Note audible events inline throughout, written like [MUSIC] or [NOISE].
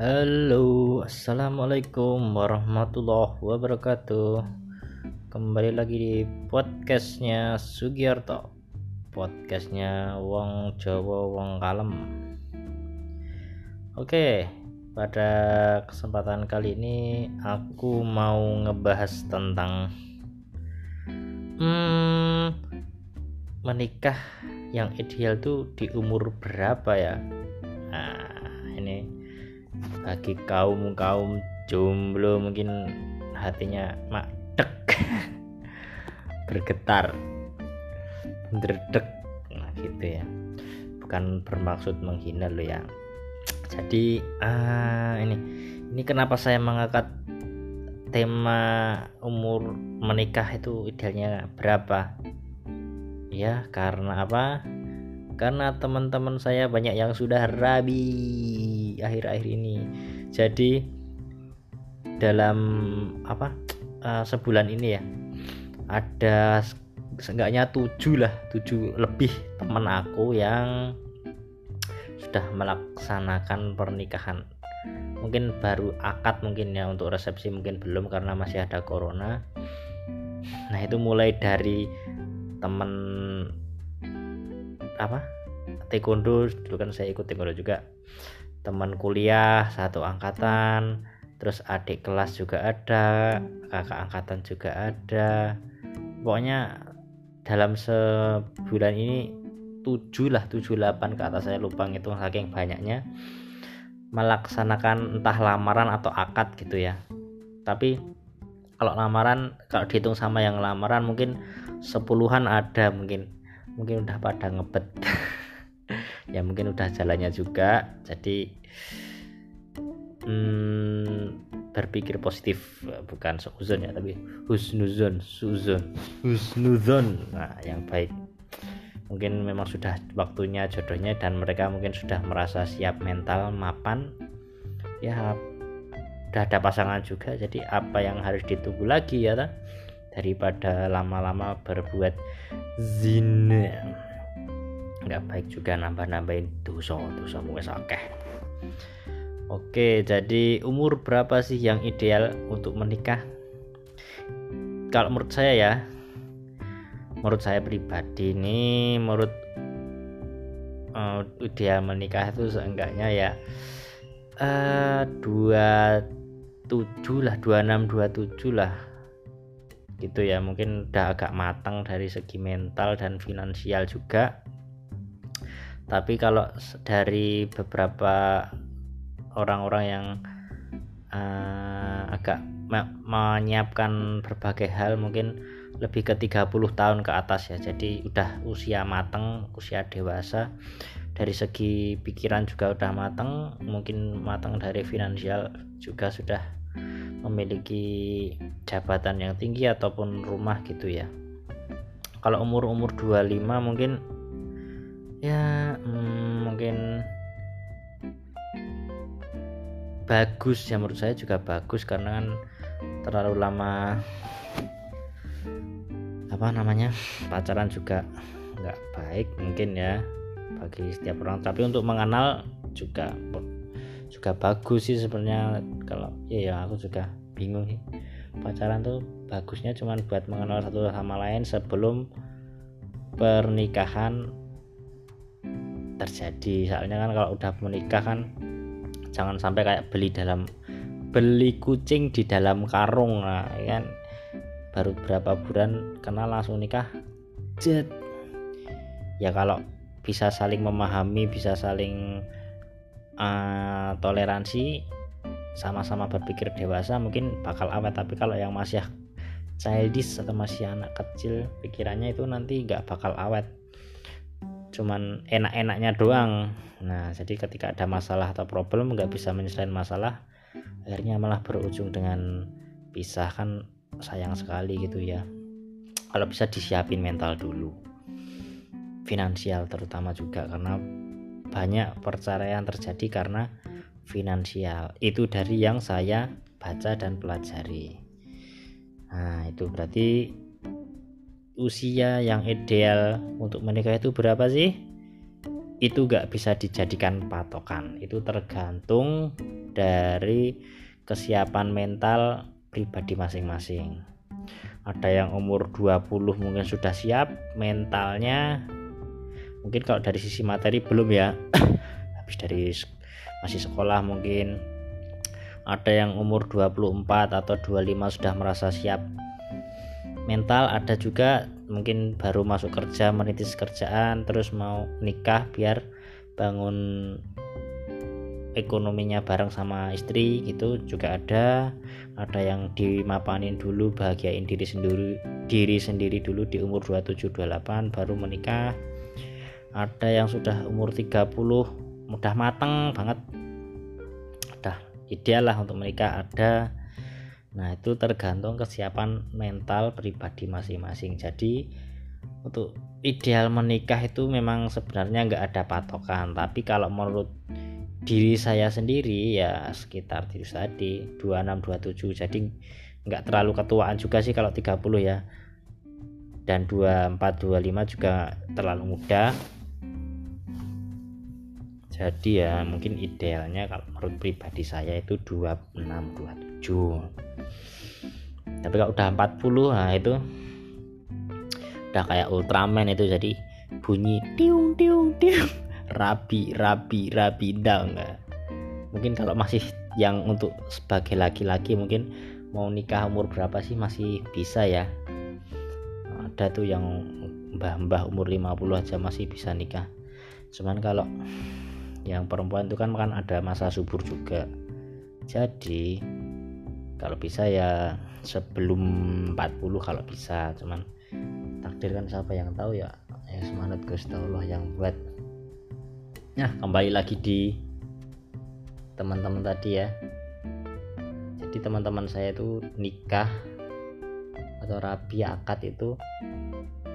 Halo, assalamualaikum warahmatullahi wabarakatuh. Kembali lagi di podcastnya Sugiarto, podcastnya Wong Jawa Wong Kalem. Oke, pada kesempatan kali ini aku mau ngebahas tentang hmm, menikah yang ideal tuh di umur berapa ya? Nah, ini bagi kaum kaum jomblo mungkin hatinya makdek [LAUGHS] bergetar. Berdek nah gitu ya. Bukan bermaksud menghina lo ya. Jadi ah ini. Ini kenapa saya mengangkat tema umur menikah itu idealnya berapa? Ya karena apa karena teman-teman saya banyak yang sudah rabi akhir-akhir ini. Jadi dalam apa uh, sebulan ini ya ada seenggaknya tujuh lah tujuh lebih teman aku yang sudah melaksanakan pernikahan. Mungkin baru akad mungkin ya untuk resepsi mungkin belum karena masih ada corona. Nah itu mulai dari temen apa taekwondo dulu kan saya ikut taekwondo juga. Teman kuliah satu angkatan terus adik kelas juga ada kakak angkatan juga ada. Pokoknya dalam sebulan ini tujuh lah tujuh delapan ke atas saya lupa itu saking banyaknya melaksanakan entah lamaran atau akad gitu ya. Tapi kalau lamaran kalau dihitung sama yang lamaran mungkin sepuluhan ada mungkin mungkin udah pada ngebet. [LAUGHS] Ya mungkin udah jalannya juga. Jadi hmm, berpikir positif bukan seuzon ya tapi husnuzon suzon husnuzon. Nah yang baik. Mungkin memang sudah waktunya jodohnya dan mereka mungkin sudah merasa siap mental mapan. Ya udah ada pasangan juga. Jadi apa yang harus ditunggu lagi ya tak? Daripada lama-lama berbuat zina. Nggak baik juga nambah-nambahin dosa dosa wes akeh. Oke jadi umur berapa sih yang ideal untuk menikah? Kalau menurut saya ya menurut saya pribadi ini menurut uh, ideal menikah itu seenggaknya ya uh, tujuh lah dua enam dua tujuh lah gitu ya mungkin udah agak matang dari segi mental dan finansial juga. Tapi kalau dari beberapa orang-orang yang uh, agak menyiapkan berbagai hal mungkin lebih ke 30 tahun ke atas ya. Jadi udah usia matang usia dewasa. Dari segi pikiran juga udah matang mungkin matang dari finansial juga sudah memiliki jabatan yang tinggi ataupun rumah gitu ya. Kalau umur-umur 25 mungkin ya hmm, mungkin bagus ya menurut saya juga bagus karena kan terlalu lama apa namanya pacaran juga nggak baik mungkin ya bagi setiap orang. Tapi untuk mengenal juga juga bagus sih sebenarnya. Kalau ya ya aku juga bingung sih. Pacaran tuh bagusnya cuman buat mengenal satu sama lain sebelum pernikahan terjadi. Soalnya kan kalau udah menikah kan jangan sampai kayak beli dalam beli kucing di dalam karung. Nah ya kan? Baru berapa bulan kenal langsung nikah jet ya kalau bisa saling memahami bisa saling uh, toleransi sama-sama berpikir dewasa mungkin bakal awet. Tapi kalau yang masih childish atau masih anak kecil pikirannya itu nanti nggak bakal awet. Cuman enak-enaknya doang. Nah jadi ketika ada masalah atau problem nggak bisa menyelesaikan masalah akhirnya malah berujung dengan pisah. Kan sayang sekali gitu ya. Kalau bisa disiapin mental dulu. Finansial terutama juga karena banyak perceraian terjadi karena finansial. Itu dari yang saya baca dan pelajari. Nah itu berarti usia yang ideal untuk menikah itu berapa sih? Itu nggak bisa dijadikan patokan. Itu tergantung dari kesiapan mental pribadi masing-masing. Ada yang umur 20 mungkin sudah siap mentalnya mungkin kalau dari sisi materi belum ya. [COUGHS] Habis dari masih sekolah mungkin. Ada yang umur 24 atau 25 sudah merasa siap mental ada juga mungkin baru masuk kerja menitis kerjaan terus mau nikah biar bangun ekonominya bareng sama istri gitu juga ada. Ada yang dimapanin dulu bahagiain diri sendiri diri sendiri dulu di umur 27 28 baru menikah ada yang sudah umur 30 mudah mateng banget. Udah ideal lah untuk menikah ada. Nah itu tergantung kesiapan mental pribadi masing-masing. Jadi untuk ideal menikah itu memang sebenarnya nggak ada patokan. Tapi kalau menurut diri saya sendiri ya sekitar itu tadi 26 27 jadi nggak terlalu ketuaan juga sih kalau 30 ya. Dan 24 25 juga terlalu muda jadi ya mungkin idealnya kalau menurut pribadi saya itu 26 27 tapi kalau udah 40 nah itu udah kayak Ultraman itu jadi bunyi tiung tiung tiung. [LAUGHS] Rapi rapi rapi dang. Mungkin kalau masih yang untuk sebagai laki-laki mungkin mau nikah umur berapa sih masih bisa ya. Ada tuh yang mbah-mbah umur 50 aja masih bisa nikah. Cuman kalau yang perempuan itu kan kan ada masa subur juga. Jadi kalau bisa ya sebelum 40 kalau bisa. Cuman takdir kan siapa yang tahu ya. Ya semangat Gusti Allah yang buat ya kembali lagi di teman-teman tadi ya. Jadi teman-teman saya itu nikah atau rabi akad itu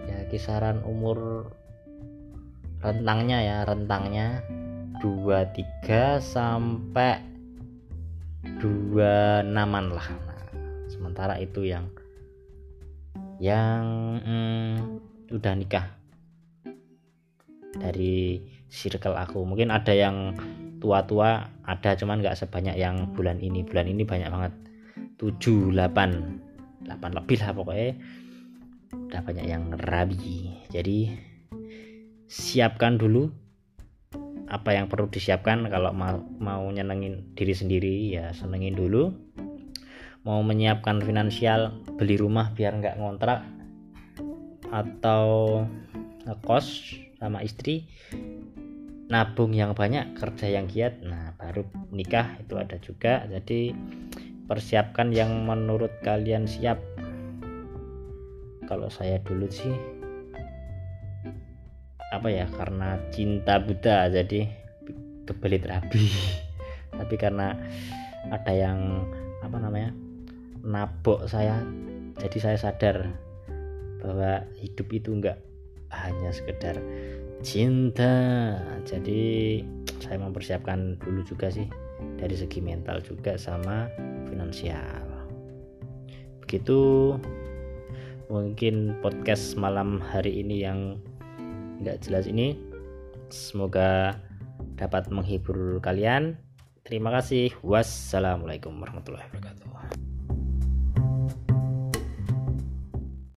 ya kisaran umur rentangnya ya rentangnya 23 sampai 26 lah. Nah, sementara itu yang yang hmm, udah nikah dari circle aku. Mungkin ada yang tua-tua ada cuman nggak sebanyak yang bulan ini. Bulan ini banyak banget. 7 8 8 lebih lah pokoknya. Udah banyak yang rabi. Jadi siapkan dulu apa yang perlu disiapkan kalau mau, mau nyenengin diri sendiri ya senengin dulu. Mau menyiapkan finansial beli rumah biar nggak ngontrak atau ngekos sama istri nabung yang banyak kerja yang giat nah baru nikah itu ada juga. Jadi persiapkan yang menurut kalian siap. Kalau saya dulu sih apa ya karena cinta buta jadi kebelit rabi. [LAUGHS] Tapi karena ada yang apa namanya nabok saya jadi saya sadar bahwa hidup itu enggak hanya sekedar cinta. Jadi saya mempersiapkan dulu juga sih dari segi mental juga sama finansial. Begitu. Mungkin podcast malam hari ini yang nggak jelas ini. Semoga dapat menghibur kalian. Terima kasih. Wassalamualaikum warahmatullahi wabarakatuh